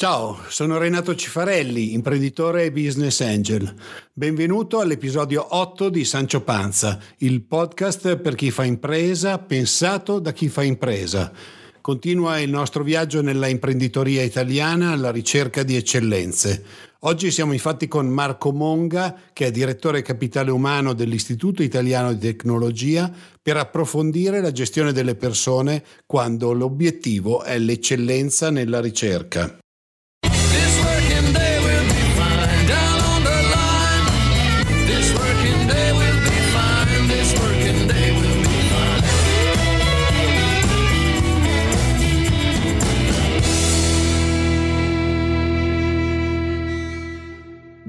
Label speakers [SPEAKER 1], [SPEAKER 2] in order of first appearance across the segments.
[SPEAKER 1] Ciao, sono Renato Cifarelli, imprenditore e business angel. Benvenuto all'episodio 8 di Sancio Panza, il podcast per chi fa impresa, pensato da chi fa impresa. Continua il nostro viaggio nella imprenditoria italiana alla ricerca di eccellenze. Oggi siamo infatti con Marco Monga, che è direttore capitale umano dell'Istituto Italiano di Tecnologia, per approfondire la gestione delle persone quando l'obiettivo è l'eccellenza nella ricerca.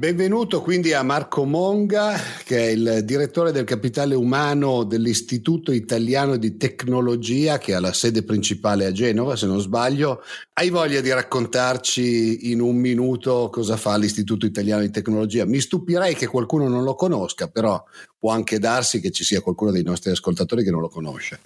[SPEAKER 1] Benvenuto quindi a Marco Monga, che è il direttore del capitale umano dell'Istituto Italiano di Tecnologia, che ha la sede principale a Genova, se non sbaglio. Hai voglia di raccontarci in un minuto cosa fa l'Istituto Italiano di Tecnologia? Mi stupirei che qualcuno non lo conosca, però può anche darsi che ci sia qualcuno dei nostri ascoltatori che non lo conosce.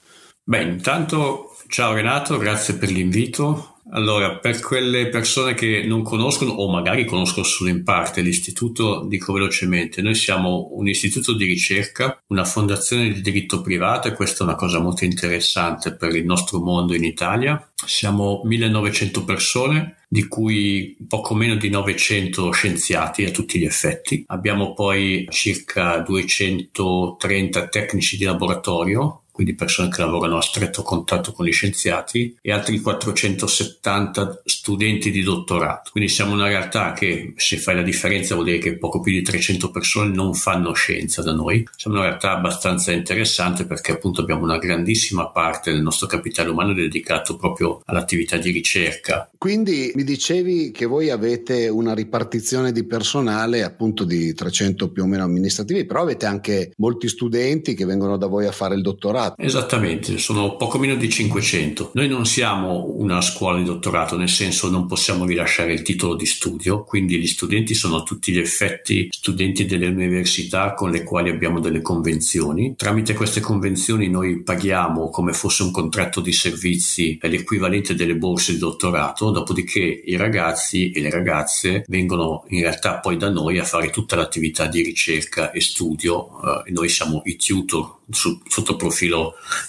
[SPEAKER 2] Beh, intanto ciao Renato, grazie per l'invito. Allora, per quelle persone che non conoscono o magari conoscono solo in parte l'istituto, dico velocemente, noi siamo un istituto di ricerca, una fondazione di diritto privato e questa è una cosa molto interessante per il nostro mondo in Italia. Siamo 1900 persone, di cui poco meno di 900 scienziati a tutti gli effetti. Abbiamo poi circa 230 tecnici di laboratorio quindi persone che lavorano a stretto contatto con gli scienziati, e altri 470 studenti di dottorato. Quindi siamo una realtà che, se fai la differenza, vuol dire che poco più di 300 persone non fanno scienza da noi. Siamo una realtà abbastanza interessante perché appunto abbiamo una grandissima parte del nostro capitale umano dedicato proprio all'attività di ricerca.
[SPEAKER 1] Quindi mi dicevi che voi avete una ripartizione di personale appunto di 300 più o meno amministrativi, però avete anche molti studenti che vengono da voi a fare il dottorato
[SPEAKER 2] dottorato. Esattamente, sono poco meno di 500. Noi non siamo una scuola di dottorato, nel senso non possiamo rilasciare il titolo di studio, quindi gli studenti sono a tutti gli effetti studenti delle università con le quali abbiamo delle convenzioni. Tramite queste convenzioni noi paghiamo come fosse un contratto di servizi l'equivalente delle borse di dottorato, dopodiché i ragazzi e le ragazze vengono in realtà poi da noi a fare tutta l'attività di ricerca e studio. Eh, noi siamo i tutor su, sotto profilo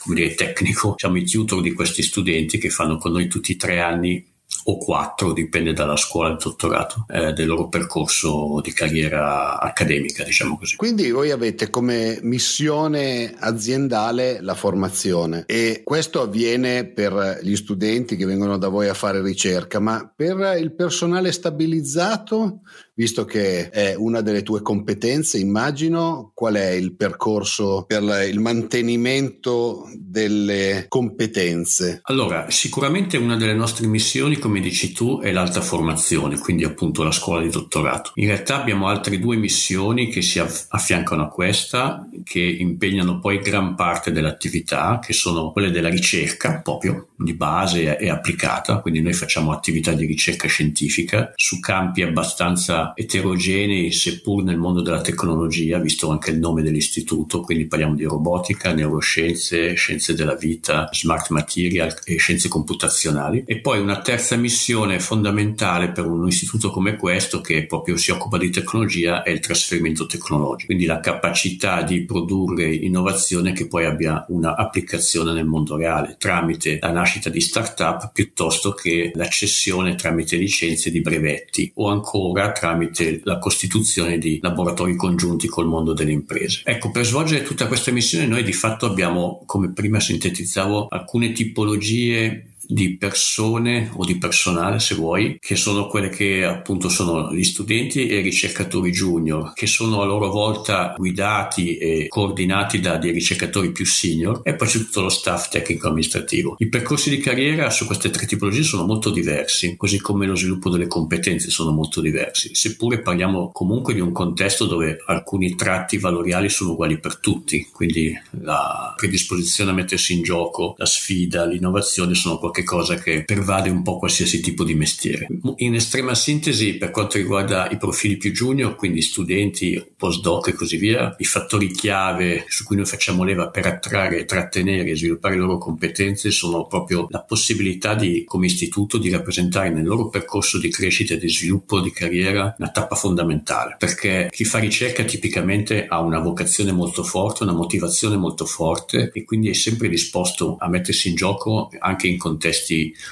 [SPEAKER 2] come dire, tecnico, siamo i tutor di questi studenti che fanno con noi tutti i tre anni o quattro, dipende dalla scuola di dottorato, eh, del loro percorso di carriera accademica, diciamo così.
[SPEAKER 1] Quindi voi avete come missione aziendale la formazione e questo avviene per gli studenti che vengono da voi a fare ricerca, ma per il personale stabilizzato visto che è una delle tue competenze, immagino, qual è il percorso per il mantenimento delle competenze?
[SPEAKER 2] Allora, sicuramente una delle nostre missioni, come dici tu, è l'alta formazione, quindi appunto la scuola di dottorato. In realtà abbiamo altre due missioni che si affiancano a questa, che impegnano poi gran parte dell'attività, che sono quelle della ricerca proprio di base e applicata, quindi noi facciamo attività di ricerca scientifica su campi abbastanza eterogenei, seppur nel mondo della tecnologia, visto anche il nome dell'istituto, quindi parliamo di robotica, neuroscienze, scienze della vita, smart material e scienze computazionali. E poi una terza missione fondamentale per un istituto come questo, che proprio si occupa di tecnologia, è il trasferimento tecnologico, quindi la capacità di produrre innovazione che poi abbia un'applicazione nel mondo reale, tramite la nascita di start-up piuttosto che l'accessione tramite licenze di brevetti o ancora tramite tramite la costituzione di laboratori congiunti col mondo delle imprese. Ecco, per svolgere tutta questa missione noi di fatto abbiamo, come prima sintetizzavo, alcune tipologie di persone o di personale, se vuoi, che sono quelle che appunto sono gli studenti e i ricercatori junior, che sono a loro volta guidati e coordinati da dei ricercatori più senior e poi c'è tutto lo staff tecnico amministrativo. I percorsi di carriera su queste tre tipologie sono molto diversi, così come lo sviluppo delle competenze sono molto diversi, seppure parliamo comunque di un contesto dove alcuni tratti valoriali sono uguali per tutti, quindi la predisposizione a mettersi in gioco, la sfida, l'innovazione sono qualcosa qualcosa che pervade un po' qualsiasi tipo di mestiere. In estrema sintesi, per quanto riguarda i profili più junior, quindi studenti, postdoc e così via, i fattori chiave su cui noi facciamo leva per attrarre, trattenere e sviluppare le loro competenze sono proprio la possibilità di, come istituto, di rappresentare nel loro percorso di crescita e di sviluppo di carriera una tappa fondamentale, perché chi fa ricerca tipicamente ha una vocazione molto forte, una motivazione molto forte e quindi è sempre disposto a mettersi in gioco anche in contesti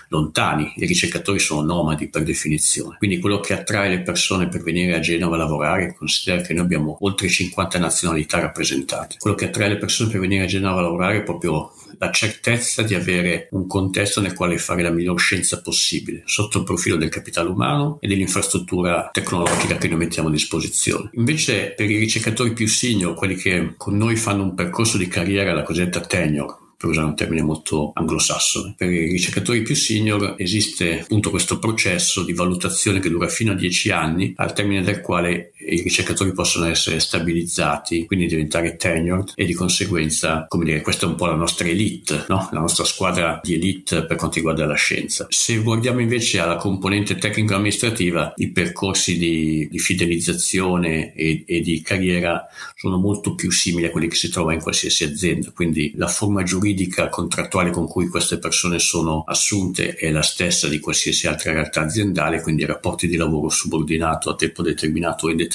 [SPEAKER 2] lontani. I ricercatori sono nomadi per definizione, quindi quello che attrae le persone per venire a Genova a lavorare, considera che noi abbiamo oltre 50 nazionalità rappresentate, quello che attrae le persone per venire a Genova a lavorare è proprio la certezza di avere un contesto nel quale fare la miglior scienza possibile sotto il profilo del capitale umano e dell'infrastruttura tecnologica che noi mettiamo a disposizione. Invece per i ricercatori più senior, quelli che con noi fanno un percorso di carriera, la cosiddetta tenure, per usare un termine molto anglosassone. Per i ricercatori più senior esiste appunto questo processo di valutazione che dura fino a 10 anni, al termine del quale i ricercatori possono essere stabilizzati, quindi diventare tenured e di conseguenza, come dire, questa è un po' la nostra elite, no? la nostra squadra di elite per quanto riguarda la scienza. Se guardiamo invece alla componente tecnico-amministrativa, i percorsi di, di fidelizzazione e, e di carriera sono molto più simili a quelli che si trova in qualsiasi azienda, quindi la forma giuridica contrattuale con cui queste persone sono assunte è la stessa di qualsiasi altra realtà aziendale, quindi rapporti di lavoro subordinato a tempo determinato o indeterminato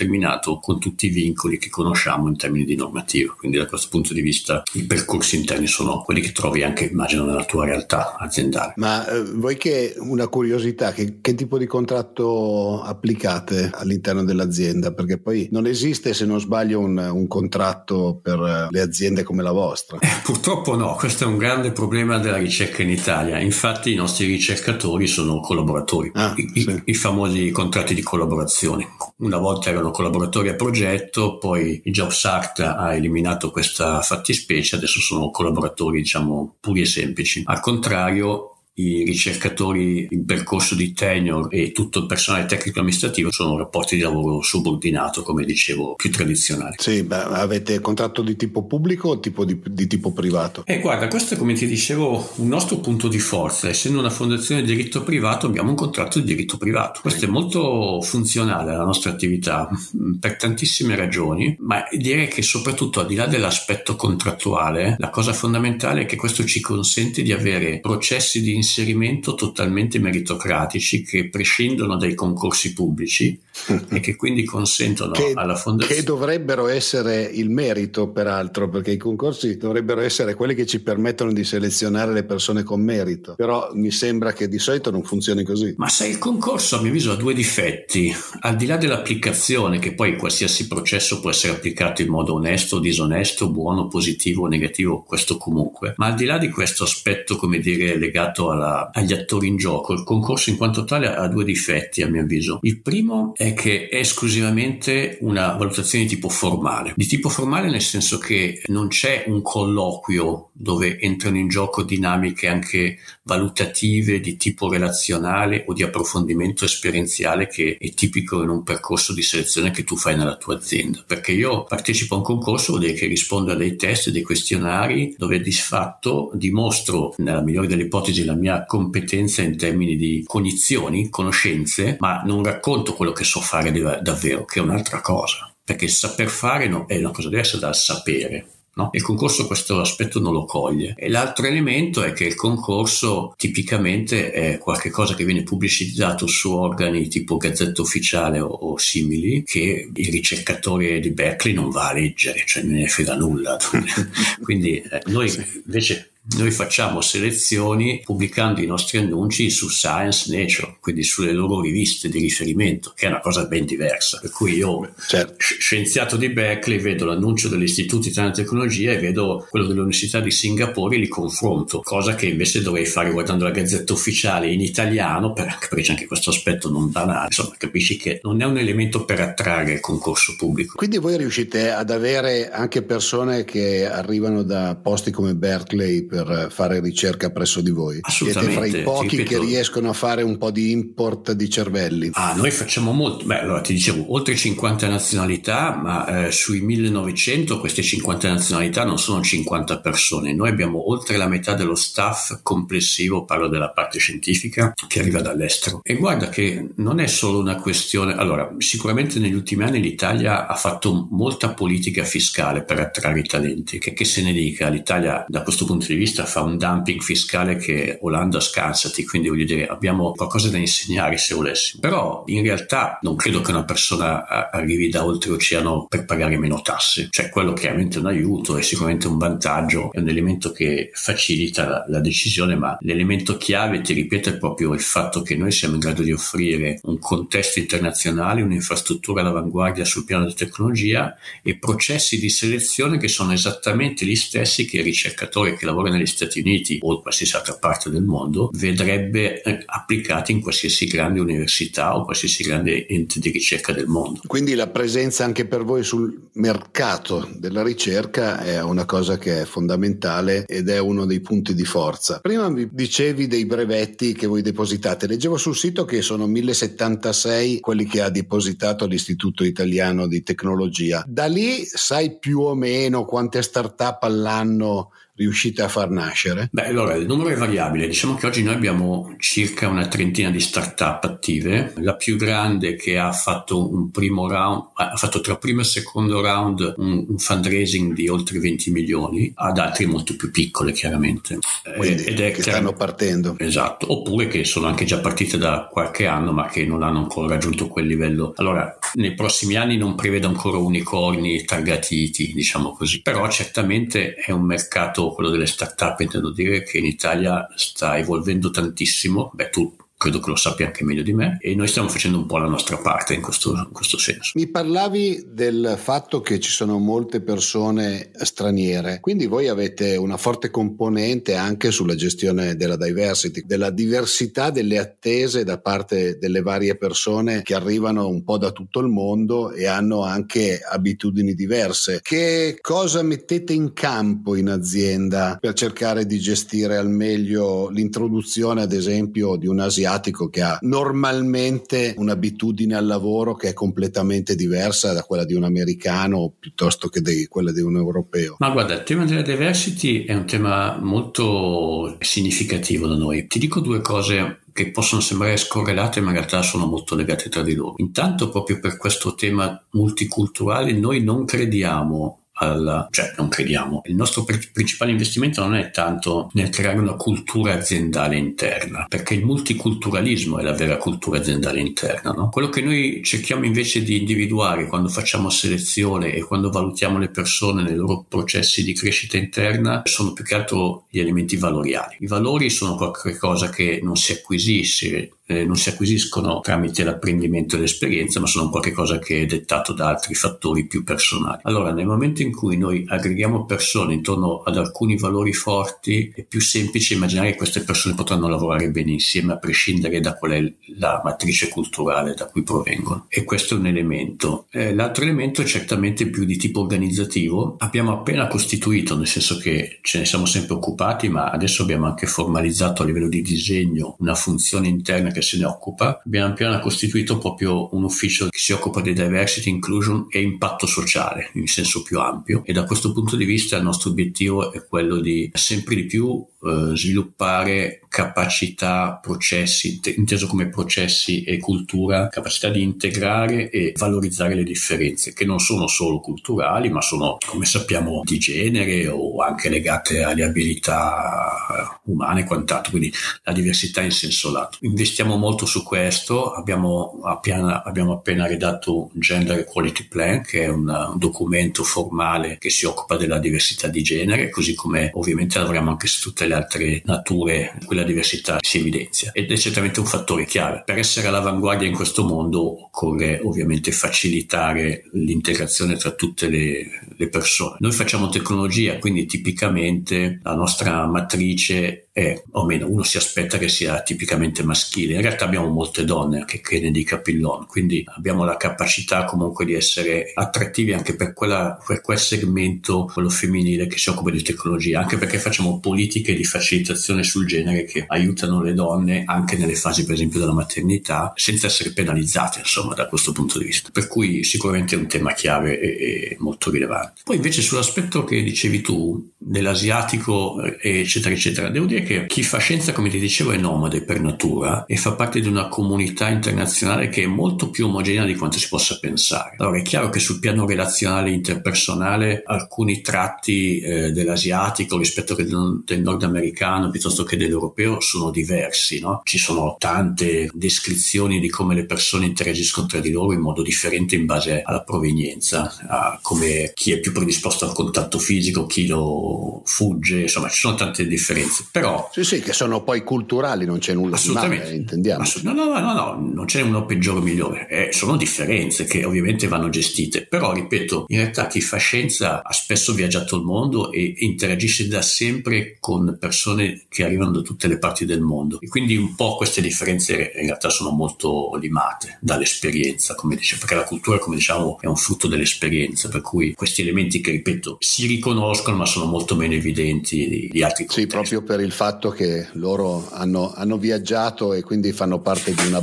[SPEAKER 2] con tutti i vincoli che conosciamo in termini di normativa. Quindi da questo punto di vista i percorsi interni sono quelli che trovi anche, immagino, nella tua realtà aziendale.
[SPEAKER 1] Ma eh, voi che una curiosità, che, che tipo di contratto applicate all'interno dell'azienda? Perché poi non esiste, se non sbaglio, un un contratto per eh, le aziende come la vostra?
[SPEAKER 2] Eh, purtroppo no, questo è un grande problema della ricerca in Italia. Infatti i nostri ricercatori sono collaboratori, ah, I, sì. i, famosi contratti di collaborazione. Una volta erano collaboratori a progetto, poi il Jobs Act ha eliminato questa fattispecie, adesso sono collaboratori diciamo puri e semplici. Al contrario, i ricercatori in percorso di tenure e tutto il personale tecnico amministrativo sono rapporti di lavoro subordinato, come dicevo, più tradizionali.
[SPEAKER 1] Sì, beh, avete contratto di tipo pubblico o tipo di, di, tipo privato?
[SPEAKER 2] Eh, guarda, questo è come ti dicevo un nostro punto di forza. Essendo una fondazione di diritto privato, abbiamo un contratto di diritto privato. Questo è molto funzionale alla nostra attività mm, per tantissime ragioni, ma direi che soprattutto al di là dell'aspetto contrattuale, la cosa fondamentale è che questo ci consente di avere processi di inserimento inserimento totalmente meritocratici che prescindono dai concorsi pubblici e che quindi consentono
[SPEAKER 1] che,
[SPEAKER 2] alla fondazione.
[SPEAKER 1] Che dovrebbero essere il merito, peraltro, perché i concorsi dovrebbero essere quelli che ci permettono di selezionare le persone con merito. Però mi sembra che di solito non funzioni così.
[SPEAKER 2] Ma se il concorso, a mio avviso, ha due difetti, al di là dell'applicazione, che poi qualsiasi processo può essere applicato in modo onesto, disonesto, buono, positivo, negativo, questo comunque, ma al di là di questo aspetto, come dire, legato alla, agli attori in gioco, il concorso in quanto tale ha due difetti, a mio avviso. Il primo è che è esclusivamente una valutazione di tipo formale. Di tipo formale nel senso che non c'è un colloquio dove entrano in gioco dinamiche anche valutative di tipo relazionale o di approfondimento esperienziale che è tipico in un percorso di selezione che tu fai nella tua azienda. Perché io partecipo a un concorso vuol dire che rispondo a dei test, dei questionari dove di fatto dimostro nella migliore delle ipotesi la mia competenza in termini di cognizioni, conoscenze, ma non racconto quello che so fare davvero, che è un'altra cosa, perché il saper fare no, è una cosa diversa dal sapere. No? Il concorso questo aspetto non lo coglie. E l'altro elemento è che il concorso tipicamente è qualcosa che viene pubblicizzato su organi tipo Gazzetta Ufficiale o, o simili, che il ricercatore di Berkeley non va a leggere, cioè non ne frega nulla. Quindi eh, noi invece noi facciamo selezioni pubblicando i nostri annunci su Science Nature, quindi sulle loro riviste di riferimento, che è una cosa ben diversa. Per cui io, certo. scienziato di Berkeley, vedo l'annuncio dell'Istituto Italiano di Tecnologia e vedo quello dell'Università di Singapore e li confronto, cosa che invece dovrei fare guardando la Gazzetta Ufficiale in italiano, per, perché c'è anche questo aspetto non banale. Insomma, capisci che non è un elemento per attrarre il concorso pubblico.
[SPEAKER 1] Quindi voi riuscite ad avere anche persone che arrivano da posti come Berkeley per per fare ricerca presso di voi.
[SPEAKER 2] Assolutamente.
[SPEAKER 1] Siete fra i pochi che riescono a fare un po' di import di cervelli.
[SPEAKER 2] Ah, noi facciamo molto. Beh, allora ti dicevo, oltre 50 nazionalità, ma eh, sui 1900 queste 50 nazionalità non sono 50 persone. Noi abbiamo oltre la metà dello staff complessivo, parlo della parte scientifica, che arriva dall'estero. E guarda che non è solo una questione. Allora, sicuramente negli ultimi anni l'Italia ha fatto molta politica fiscale per attrarre i talenti. Che, che se ne dica, l'Italia da questo punto di vista fa un dumping fiscale che Olanda scansati, quindi voglio dire abbiamo qualcosa da insegnare se volessimo. Però in realtà non credo che una persona arrivi da oltreoceano per pagare meno tasse, cioè quello chiaramente è un aiuto, è sicuramente un vantaggio, è un elemento che facilita la, la decisione, ma l'elemento chiave, ti ripeto, è proprio il fatto che noi siamo in grado di offrire un contesto internazionale, un'infrastruttura all'avanguardia sul piano della tecnologia e processi di selezione che sono esattamente gli stessi che il ricercatore che lavora negli Stati Uniti o qualsiasi altra parte del mondo vedrebbe eh, applicati in qualsiasi grande università o qualsiasi grande ente di ricerca del mondo.
[SPEAKER 1] Quindi la presenza anche per voi sul mercato della ricerca è una cosa che è fondamentale ed è uno dei punti di forza. Prima mi dicevi dei brevetti che voi depositate, leggevo sul sito che sono 1076 quelli che ha depositato l'Istituto Italiano di Tecnologia. Da lì sai più o meno quante start-up all'anno riuscite a far nascere?
[SPEAKER 2] Beh, allora il numero è variabile. Diciamo che oggi noi abbiamo circa una trentina di start-up attive. La più grande che ha fatto un primo round, ha fatto tra primo e secondo round un, un fundraising di oltre 20 milioni, ad altre molto più piccole, chiaramente.
[SPEAKER 1] Quindi, Ed è che stanno partendo.
[SPEAKER 2] Esatto, oppure che sono anche già partite da qualche anno, ma che non hanno ancora raggiunto quel livello. Allora, nei prossimi anni non prevedo ancora unicorni targatiti, diciamo così, però certamente è un mercato quello delle start-up, intendo dire che in Italia sta evolvendo tantissimo. Beh, tu credo che lo sappia anche meglio di me e noi stiamo facendo un po' la nostra parte in questo, in questo, senso.
[SPEAKER 1] Mi parlavi del fatto che ci sono molte persone straniere, quindi voi avete una forte componente anche sulla gestione della diversity, della diversità delle attese da parte delle varie persone che arrivano un po' da tutto il mondo e hanno anche abitudini diverse. Che cosa mettete in campo in azienda per cercare di gestire al meglio l'introduzione, ad esempio, di un asiatico? Asiatico che ha normalmente un'abitudine al lavoro che è completamente diversa da quella di un americano piuttosto che di quella di un europeo.
[SPEAKER 2] Ma guarda, il tema della diversity è un tema molto significativo da noi. Ti dico due cose che possono sembrare scorrelate ma in realtà sono molto legate tra di loro. Intanto proprio per questo tema multiculturale noi non crediamo alla, cioè non crediamo, il nostro principale investimento non è tanto nel creare una cultura aziendale interna, perché il multiculturalismo è la vera cultura aziendale interna. No? Quello che noi cerchiamo invece di individuare quando facciamo selezione e quando valutiamo le persone nei loro processi di crescita interna sono più che altro gli elementi valoriali. I valori sono qualcosa che non si acquisisce eh, non si acquisiscono tramite l'apprendimento e l'esperienza, ma sono qualcosa che è dettato da altri fattori più personali. Allora, nel momento in cui noi aggreghiamo persone intorno ad alcuni valori forti, è più semplice immaginare che queste persone potranno lavorare bene insieme a prescindere da qual è la matrice culturale da cui provengono. E questo è un elemento. Eh, l'altro elemento è certamente più di tipo organizzativo. Abbiamo appena costituito, nel senso che ce ne siamo sempre occupati, ma adesso abbiamo anche formalizzato a livello di disegno una funzione interna che se ne occupa. Abbiamo appena costituito proprio un ufficio che si occupa di diversity, inclusion e impatto sociale in senso più ampio e da questo punto di vista il nostro obiettivo è quello di sempre di più eh, sviluppare capacità, processi, inteso come processi e cultura, capacità di integrare e valorizzare le differenze che non sono solo culturali ma sono come sappiamo di genere o anche legate alle abilità umane e quant'altro, quindi la diversità in senso lato. Investiamo molto su questo, abbiamo appena, abbiamo appena redatto un Gender Equality Plan che è un, documento formale che si occupa della diversità di genere, così come ovviamente lavoriamo anche su tutte le altre nature in cui la diversità si evidenzia ed è certamente un fattore chiave. Per essere all'avanguardia in questo mondo occorre ovviamente facilitare l'integrazione tra tutte le, le persone. Noi facciamo tecnologia, quindi tipicamente la nostra matrice è, o meno, uno si aspetta che sia tipicamente maschile. In realtà abbiamo molte donne, anche Kennedy Capillon, quindi abbiamo la capacità comunque di essere attrattivi anche per, quella, per quel segmento, quello femminile che si occupa di tecnologia, anche perché facciamo politiche di facilitazione sul genere che aiutano le donne anche nelle fasi per esempio della maternità senza essere penalizzate insomma da questo punto di vista. Per cui sicuramente è un tema chiave e, e molto rilevante. Poi invece sull'aspetto che dicevi tu, dell'asiatico eccetera eccetera, devo dire che chi fa scienza come ti dicevo è nomade per natura e fa parte di una comunità internazionale che è molto più omogenea di quanto si possa pensare. Allora è chiaro che sul piano relazionale interpersonale alcuni tratti eh, dell'asiatico rispetto del, del nordamericano piuttosto che dell'europeo sono diversi, no? Ci sono tante descrizioni di come le persone interagiscono tra di loro in modo differente in base alla provenienza, a come chi è più predisposto al contatto fisico, chi lo fugge, insomma ci sono tante differenze. Però
[SPEAKER 1] sì, sì, che sono poi culturali, non c'è nulla di male, intendiamo.
[SPEAKER 2] Assolut- no, no, no, no, non c'è uno peggiore o migliore, eh, sono differenze che ovviamente vanno gestite, però ripeto, in realtà chi fa scienza ha spesso viaggiato il mondo e interagisce da sempre con persone che arrivano da tutte le parti del mondo e quindi un po' queste differenze in realtà sono molto limate dall'esperienza, come dice, perché la cultura, come diciamo, è un frutto dell'esperienza, per cui questi elementi che, ripeto, si riconoscono ma sono molto meno evidenti di, di altri contesti.
[SPEAKER 1] Sì, proprio per il fatto che loro hanno, hanno, viaggiato e quindi fanno parte di una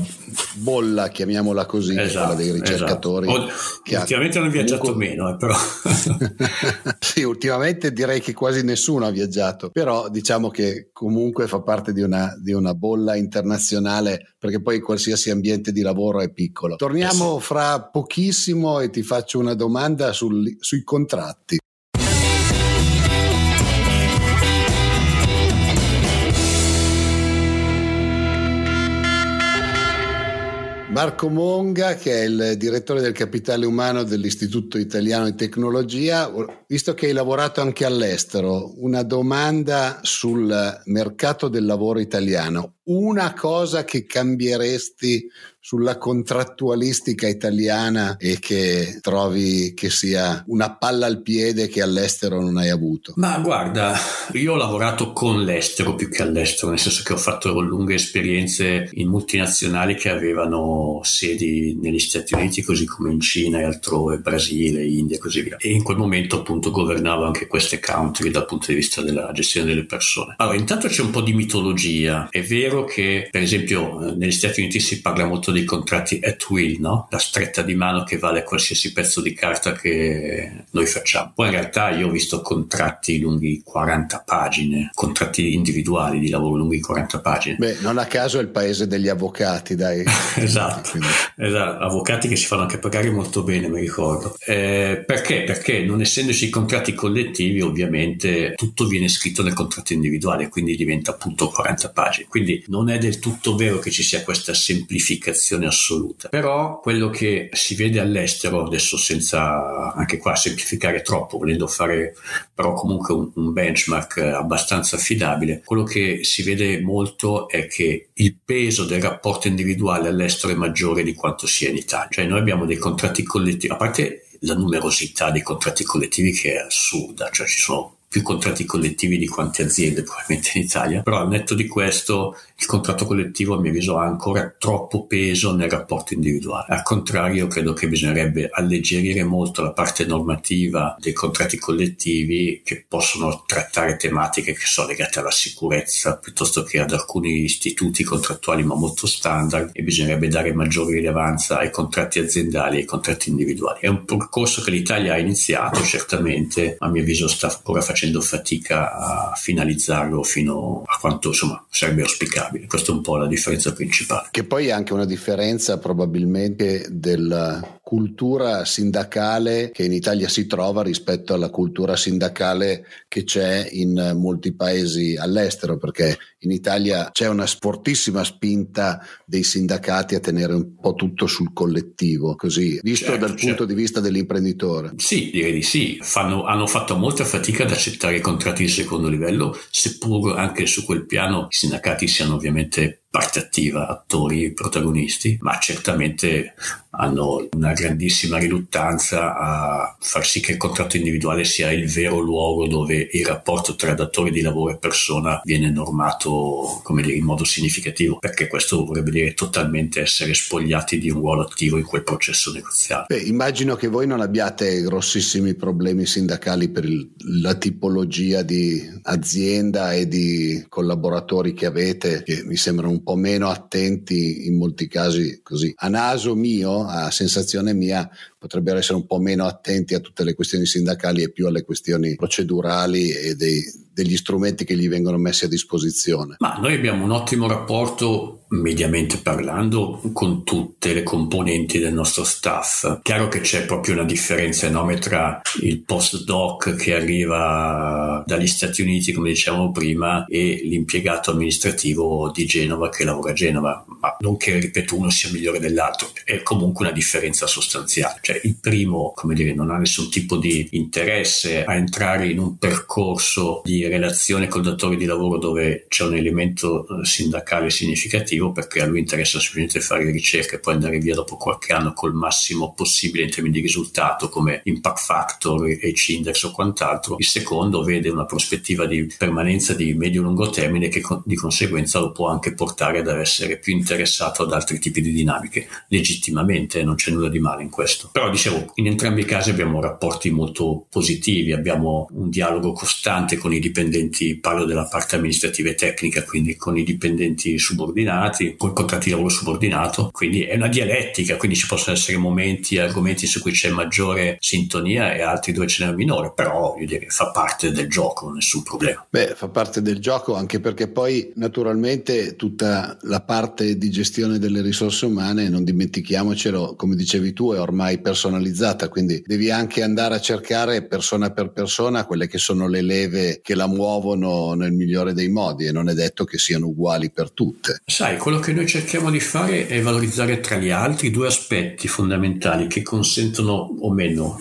[SPEAKER 1] bolla, chiamiamola così, esatto, dei esatto. ricercatori.
[SPEAKER 2] Esatto. O, ultimamente ha... hanno viaggiato comunque... meno, eh, però.
[SPEAKER 1] sì, ultimamente direi che quasi nessuno ha viaggiato, però diciamo che comunque fa parte di una, di una bolla internazionale perché poi qualsiasi ambiente di lavoro è piccolo. Torniamo eh sì. fra pochissimo e ti faccio una domanda sul, sui contratti. Marco Monga, che è il direttore del capitale umano dell'Istituto Italiano di Tecnologia, visto che hai lavorato anche all'estero, una domanda sul mercato del lavoro italiano. Una cosa che cambieresti sulla contrattualistica italiana e che trovi che sia una palla al piede che all'estero non hai avuto?
[SPEAKER 2] Ma guarda, io ho lavorato con l'estero più che all'estero, nel senso che ho fatto lunghe esperienze in multinazionali che avevano sedi negli Stati Uniti, così come in Cina e altrove, Brasile, India e così via. E in quel momento appunto governavo anche queste country dal punto di vista della gestione delle persone. Allora, intanto c'è un po' di mitologia. È vero che, per esempio, negli Stati Uniti si parla molto dei contratti at will, no? la stretta di mano che vale qualsiasi pezzo di carta che noi facciamo. Poi in realtà io ho visto contratti lunghi 40 pagine, contratti individuali di lavoro lunghi 40 pagine.
[SPEAKER 1] Beh, non a caso è il paese degli avvocati, dai.
[SPEAKER 2] esatto, esatto, avvocati che si fanno anche pagare molto bene, mi ricordo. Eh, perché? Perché non essendoci contratti collettivi, ovviamente tutto viene scritto nel contratto individuale, quindi diventa appunto 40 pagine. Quindi non è del tutto vero che ci sia questa semplificazione perfezione assoluta. Però quello che si vede all'estero, adesso senza anche qua semplificare troppo, volendo fare però comunque un, un benchmark abbastanza affidabile, quello che si vede molto è che il peso del rapporto individuale all'estero è maggiore di quanto sia in Italia. Cioè noi abbiamo dei contratti collettivi, a parte la numerosità dei contratti collettivi che è assurda, cioè ci sono più contratti collettivi di quante aziende probabilmente in Italia, però al netto di questo il contratto collettivo a mio avviso ha ancora troppo peso nel rapporto individuale. Al contrario, credo che bisognerebbe alleggerire molto la parte normativa dei contratti collettivi che possono trattare tematiche che sono legate alla sicurezza piuttosto che ad alcuni istituti contrattuali ma molto standard e bisognerebbe dare maggiore rilevanza ai contratti aziendali e ai contratti individuali. È un percorso che l'Italia ha iniziato, certamente a mio avviso sta ancora facendo fatica a finalizzarlo fino a quanto insomma sarebbe auspicabile applicabile. Questa è un po' la differenza principale.
[SPEAKER 1] Che poi è anche una differenza probabilmente della cultura sindacale che in Italia si trova rispetto alla cultura sindacale che c'è in molti paesi all'estero, perché in Italia c'è una fortissima spinta dei sindacati a tenere un po' tutto sul collettivo, così visto certo, dal certo. punto di vista dell'imprenditore.
[SPEAKER 2] Sì, direi di sì. Fanno, hanno fatto molta fatica ad accettare i contratti di secondo livello, seppur anche su quel piano i sindacati siano ovviamente parte attiva, attori, protagonisti, ma certamente hanno una grandissima riluttanza a far sì che il contratto individuale sia il vero luogo dove il rapporto tra datore di lavoro e persona viene normato dire, in modo significativo, perché questo vorrebbe dire totalmente essere spogliati di un ruolo attivo in quel processo negoziale.
[SPEAKER 1] Beh, immagino che voi non abbiate grossissimi problemi sindacali per il, la tipologia di azienda e di collaboratori che avete, che mi sembrano un po' meno attenti in molti casi così. A naso mio a sensazione mia, potrebbero essere un po' meno attenti a tutte le questioni sindacali e più alle questioni procedurali e dei, degli strumenti che gli vengono messi a disposizione.
[SPEAKER 2] Ma noi abbiamo un ottimo rapporto, mediamente parlando, con tutte le componenti del nostro staff. Chiaro che c'è proprio una differenza enorme tra il postdoc che arriva dagli Stati Uniti, come dicevamo prima, e l'impiegato amministrativo di Genova che lavora a Genova, ma non che, ripeto, uno sia migliore dell'altro, è comunque una differenza sostanziale. Cioè il primo, come dire, non ha nessun tipo di interesse a entrare in un percorso di relazione col datore di lavoro dove c'è un elemento eh, sindacale significativo perché a lui interessa semplicemente fare ricerca e poi andare via dopo qualche anno col massimo possibile in termini di risultato come impact factor, H index o quant'altro. Il secondo vede una prospettiva di permanenza di medio-lungo termine che di conseguenza lo può anche portare ad essere più interessato ad altri tipi di dinamiche, legittimamente, non c'è nulla di male in questo. Però dicevo, in entrambi i casi abbiamo rapporti molto positivi, abbiamo un dialogo costante con i dipendenti, parlo della parte amministrativa e tecnica, quindi con i dipendenti subordinati, con i contratti di lavoro subordinato, quindi è una dialettica, quindi ci possono essere momenti e argomenti su cui c'è maggiore sintonia e altri dove ce n'è minore, però io direi fa parte del gioco, nessun problema.
[SPEAKER 1] Beh, fa parte del gioco anche perché poi naturalmente tutta la parte di gestione delle risorse umane, non dimentichiamocelo, come dicevi tu, è ormai personalizzata, quindi devi anche andare a cercare persona per persona quelle che sono le leve che la muovono nel migliore dei modi e non è detto che siano uguali per tutte.
[SPEAKER 2] Sai, quello che noi cerchiamo di fare è valorizzare tra gli altri due aspetti fondamentali che consentono o meno,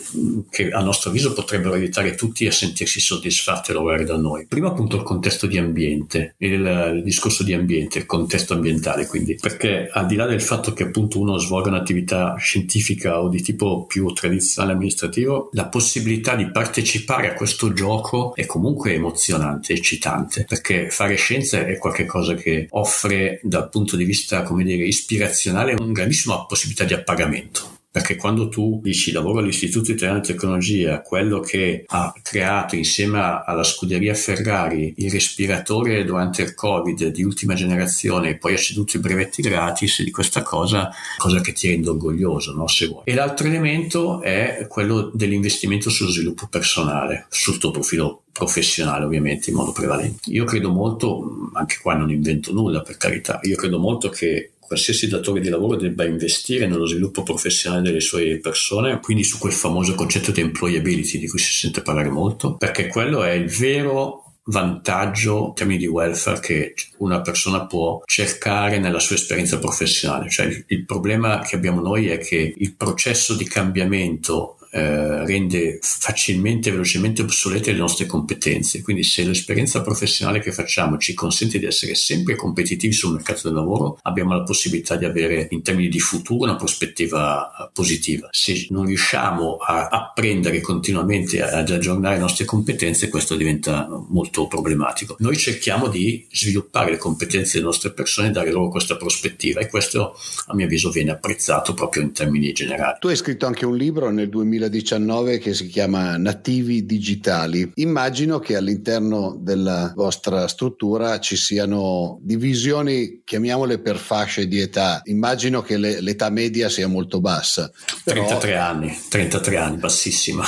[SPEAKER 2] che a nostro avviso potrebbero aiutare tutti a sentirsi soddisfatti a lavorare da noi. Prima appunto il contesto di ambiente, il, il discorso di ambiente, il contesto ambientale quindi, perché al di là del fatto che appunto uno svolga un'attività scientifica o di tipo più tradizionale amministrativo, la possibilità di partecipare a questo gioco è comunque emozionante, eccitante, perché fare scienza è qualcosa che offre dal punto di vista, come dire, ispirazionale una grandissima possibilità di appagamento perché quando tu dici lavoro all'Istituto Italiano di Tecnologia, quello che ha creato insieme alla scuderia Ferrari il respiratore durante il Covid di ultima generazione e poi ha ceduto i brevetti gratis di questa cosa, cosa che ti rende orgoglioso, no? se vuoi. E l'altro elemento è quello dell'investimento sullo sviluppo personale, sul tuo profilo professionale ovviamente in modo prevalente. Io credo molto, anche qua non invento nulla per carità, io credo molto che qualsiasi datore di lavoro debba investire nello sviluppo professionale delle sue persone, quindi su quel famoso concetto di employability di cui si sente parlare molto, perché quello è il vero vantaggio in termini di welfare che una persona può cercare nella sua esperienza professionale. Cioè il, il problema che abbiamo noi è che il processo di cambiamento eh, rende facilmente e velocemente obsolete le nostre competenze. Quindi se l'esperienza professionale che facciamo ci consente di essere sempre competitivi sul mercato del lavoro, abbiamo la possibilità di avere in termini di futuro una prospettiva eh, positiva. Se non riusciamo a apprendere continuamente ad aggiornare le nostre competenze, questo diventa molto problematico. Noi cerchiamo di sviluppare le competenze delle nostre persone e dare loro questa prospettiva e questo a mio avviso viene apprezzato proprio in termini generali.
[SPEAKER 1] Tu hai scritto anche un libro nel 2000 2019 che si chiama Nativi Digitali. Immagino che all'interno della vostra struttura ci siano divisioni, chiamiamole per fasce di età. Immagino che le, l'età media sia molto bassa.
[SPEAKER 2] Però... 33 anni, 33 anni, bassissima.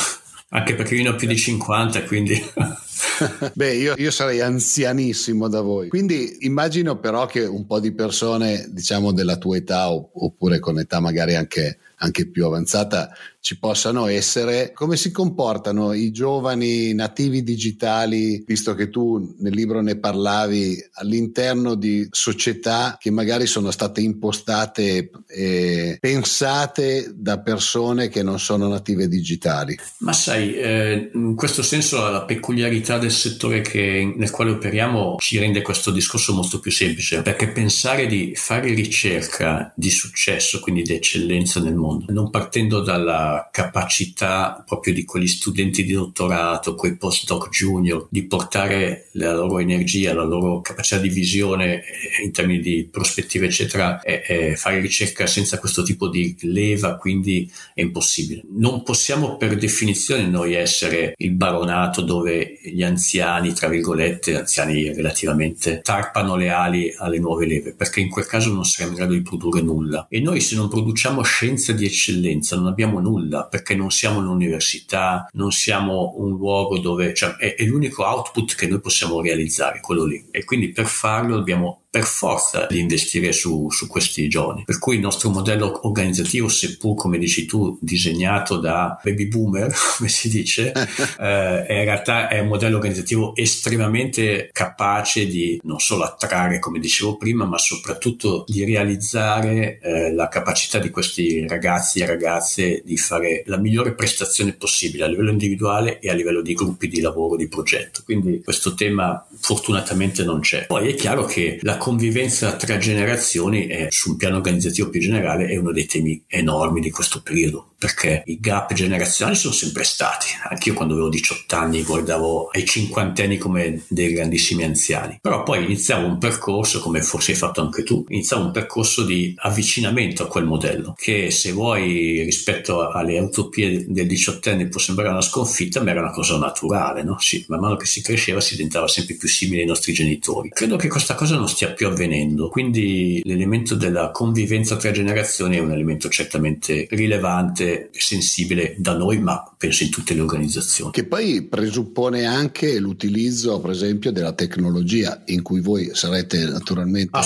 [SPEAKER 2] Anche perché io ne ho più di 50, quindi...
[SPEAKER 1] Beh, io, io, sarei anzianissimo da voi. Quindi immagino però che un po' di persone, diciamo, della tua età oppure con età magari anche, anche più avanzata ci possano essere. Come si comportano i giovani nativi digitali, visto che tu nel libro ne parlavi, all'interno di società che magari sono state impostate e pensate da persone che non sono native digitali?
[SPEAKER 2] Ma sai, eh, in questo senso la peculiarità del settore che, nel quale operiamo ci rende questo discorso molto più semplice, perché pensare di fare ricerca di successo, quindi di eccellenza nel mondo, non partendo dalla capacità proprio di quegli studenti di dottorato, quei postdoc junior, di portare la loro energia, la loro capacità di visione eh, in termini di prospettive, eccetera, e, e fare ricerca senza questo tipo di leva, quindi è impossibile. Non possiamo per definizione noi essere il baronato dove gli anziani, tra virgolette, anziani relativamente, tarpano le ali alle nuove leve, perché in quel caso non saremo in grado di produrre nulla. E noi se non produciamo scienza di eccellenza non abbiamo nulla, perché non siamo un'università, non siamo un luogo dove, cioè, è, è l'unico output che noi possiamo realizzare, quello lì. E quindi per farlo dobbiamo per forza di investire su, su, questi giovani. Per cui il nostro modello organizzativo, seppur come dici tu, disegnato da baby boomer, come si dice, eh, in realtà è un modello organizzativo estremamente capace di non solo attrarre, come dicevo prima, ma soprattutto di realizzare eh, la capacità di questi ragazzi e ragazze di fare la migliore prestazione possibile a livello individuale e a livello di gruppi di lavoro, di progetto. Quindi questo tema fortunatamente non c'è. Poi è chiaro che la convivenza tra generazioni è, su un piano organizzativo più generale è uno dei temi enormi di questo periodo perché i gap generazionali sono sempre stati. Anch'io quando avevo 18 anni guardavo ai cinquantenni come dei grandissimi anziani. Però poi iniziavo un percorso, come forse hai fatto anche tu, iniziavo un percorso di avvicinamento a quel modello, che se vuoi rispetto alle utopie del diciottenne può sembrare una sconfitta, ma era una cosa naturale, no? Sì, man mano che si cresceva si diventava sempre più simile ai nostri genitori. Credo che questa cosa non stia più avvenendo, quindi l'elemento della convivenza tra generazioni è un elemento certamente rilevante sensibile da noi, ma penso in tutte le organizzazioni.
[SPEAKER 1] Che poi presuppone anche l'utilizzo, per esempio, della tecnologia, in cui voi sarete naturalmente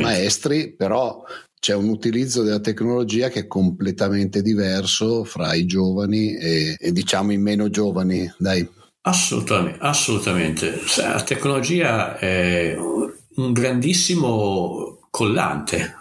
[SPEAKER 1] maestri, però c'è un utilizzo della tecnologia che è completamente diverso fra i giovani e, e diciamo i meno giovani. Dai.
[SPEAKER 2] Assolutamente, assolutamente. La tecnologia è un grandissimo collante.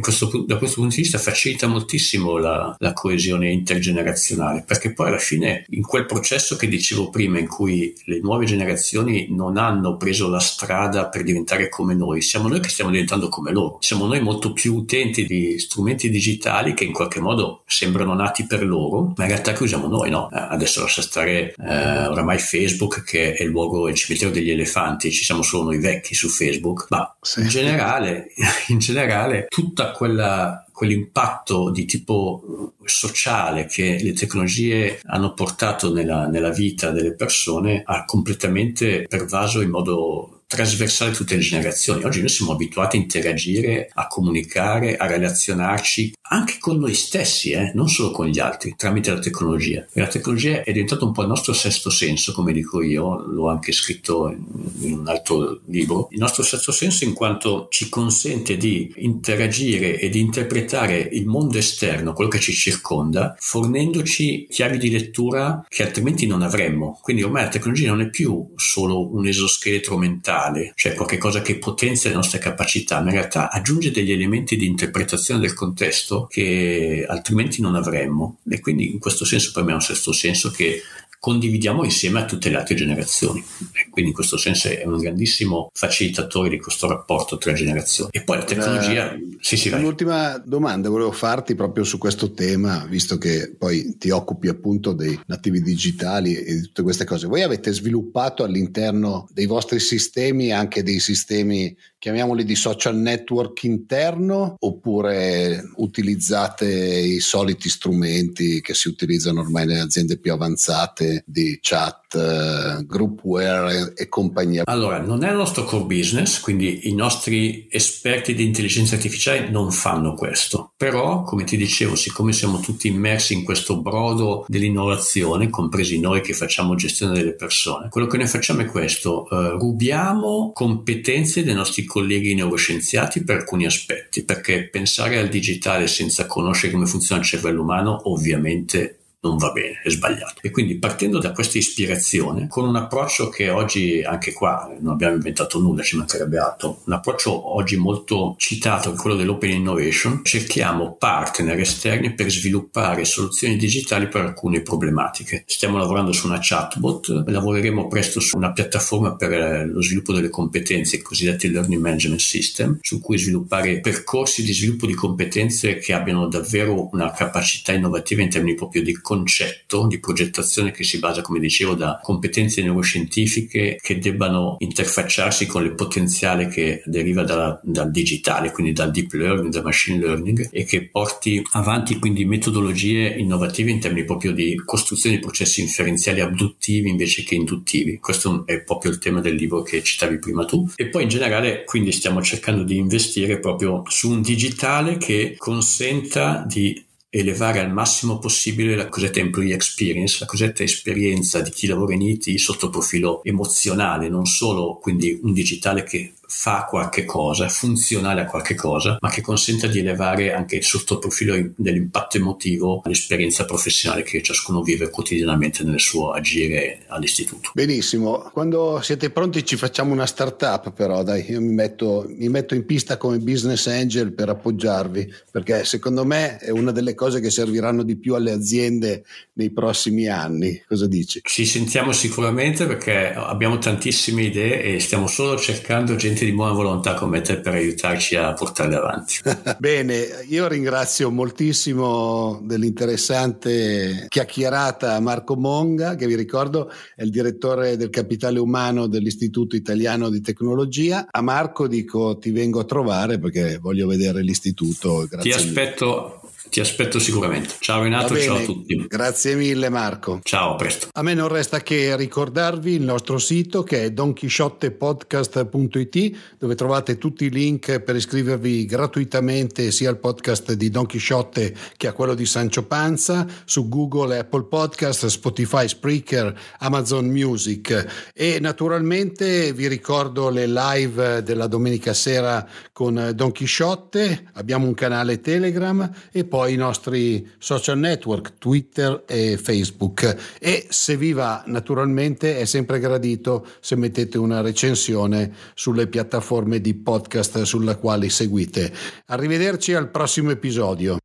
[SPEAKER 2] Questo, da questo punto di vista facilita moltissimo la, la, coesione intergenerazionale, perché poi alla fine in quel processo che dicevo prima, in cui le nuove generazioni non hanno preso la strada per diventare come noi, siamo noi che stiamo diventando come loro. Siamo noi molto più utenti di strumenti digitali che in qualche modo sembrano nati per loro, ma in realtà che usiamo noi, no? Eh, adesso lascia stare eh, oramai Facebook che è il luogo, il cimitero degli elefanti, ci siamo solo noi vecchi su Facebook, ma sì. in generale in generale tutta quella quell'impatto di tipo sociale che le tecnologie hanno portato nella, nella, vita delle persone ha completamente pervaso in modo trasversale tutte le generazioni. Oggi noi siamo abituati a interagire, a comunicare, a relazionarci anche con noi stessi, eh? non solo con gli altri, tramite la tecnologia. La tecnologia è diventata un po' il nostro sesto senso, come dico io, l'ho anche scritto in un altro libro. Il nostro sesto senso in quanto ci consente di interagire e di interpretare il mondo esterno, quello che ci circonda, fornendoci chiavi di lettura che altrimenti non avremmo. Quindi ormai la tecnologia non è più solo un esoscheletro mentale, cioè qualcosa che potenzia le nostre capacità, ma in realtà aggiunge degli elementi di interpretazione del contesto che altrimenti non avremmo. E quindi in questo senso per me è un sesto senso che condividiamo insieme a tutte le altre generazioni. E quindi in questo senso è un grandissimo facilitatore di questo rapporto tra generazioni. E poi la tecnologia... Eh,
[SPEAKER 1] sì, sì, Un'ultima domanda volevo farti proprio su questo tema, visto che poi ti occupi appunto dei nativi digitali e di tutte queste cose. Voi avete sviluppato all'interno dei vostri sistemi anche dei sistemi chiamiamoli di social network interno oppure utilizzate i soliti strumenti che si utilizzano ormai nelle aziende più avanzate di chat, uh, groupware e, compagnia?
[SPEAKER 2] Allora, non è il nostro core business, quindi i nostri esperti di intelligenza artificiale non fanno questo. Però, come ti dicevo, siccome siamo tutti immersi in questo brodo dell'innovazione, compresi noi che facciamo gestione delle persone, quello che noi facciamo è questo, uh, rubiamo competenze dei nostri colleghi neuroscienziati per alcuni aspetti, perché pensare al digitale senza conoscere come funziona il cervello umano ovviamente non va bene, è sbagliato. E quindi partendo da questa ispirazione, con un approccio che oggi, anche qua, non abbiamo inventato nulla, ci mancherebbe altro, un approccio oggi molto citato, quello dell'open innovation, cerchiamo partner esterni per sviluppare soluzioni digitali per alcune problematiche. Stiamo lavorando su una chatbot, lavoreremo presto su una piattaforma per lo sviluppo delle competenze, i cosiddetti Learning Management System, su cui sviluppare percorsi di sviluppo di competenze che abbiano davvero una capacità innovativa in termini proprio di concetto, di progettazione che si basa, come dicevo, da competenze neuroscientifiche che debbano interfacciarsi con il potenziale che deriva da, dal digitale, quindi dal deep learning, dal machine learning e che porti avanti quindi metodologie innovative in termini proprio di costruzione di processi inferenziali abduttivi invece che induttivi. Questo è proprio il tema del libro che citavi prima tu. E poi in generale quindi stiamo cercando di investire proprio su un digitale che consenta di elevare al massimo possibile la cosiddetta employee experience, la cosiddetta esperienza di chi lavora in IT sotto profilo emozionale, non solo quindi un digitale che fa qualche cosa, è funzionale a qualche cosa, ma che consenta di elevare anche sotto il profilo dell'impatto emotivo l'esperienza professionale che ciascuno vive quotidianamente nel suo agire all'istituto.
[SPEAKER 1] Benissimo, quando siete pronti ci facciamo una startup però, dai, io mi metto, mi metto in pista come business angel per appoggiarvi, perché secondo me è una delle cose che serviranno di più alle aziende nei prossimi anni. Cosa dici?
[SPEAKER 2] Ci sentiamo sicuramente perché abbiamo tantissime idee e stiamo solo cercando gente gente di buona volontà come te per aiutarci a portarle avanti.
[SPEAKER 1] Bene, io ringrazio moltissimo dell'interessante chiacchierata Marco Monga, che vi ricordo è il direttore del capitale umano dell'Istituto Italiano di Tecnologia. A Marco dico ti vengo a trovare perché voglio vedere l'istituto.
[SPEAKER 2] Grazie ti aspetto ti aspetto sicuramente. Ciao Renato, ciao a tutti.
[SPEAKER 1] Grazie mille Marco.
[SPEAKER 2] Ciao, a presto.
[SPEAKER 1] A me non resta che ricordarvi il nostro sito che è donchisciottepodcast.it dove trovate tutti i link per iscrivervi gratuitamente sia al podcast di Don Chisciotte che a quello di Sancio Panza su Google, Apple Podcast, Spotify, Spreaker, Amazon Music e naturalmente vi ricordo le live della domenica sera con Don Chisciotte, abbiamo un canale Telegram e poi poi i nostri social network, Twitter e Facebook. E se vi va, naturalmente, è sempre gradito se mettete una recensione sulle piattaforme di podcast sulla quali seguite. Arrivederci al prossimo episodio.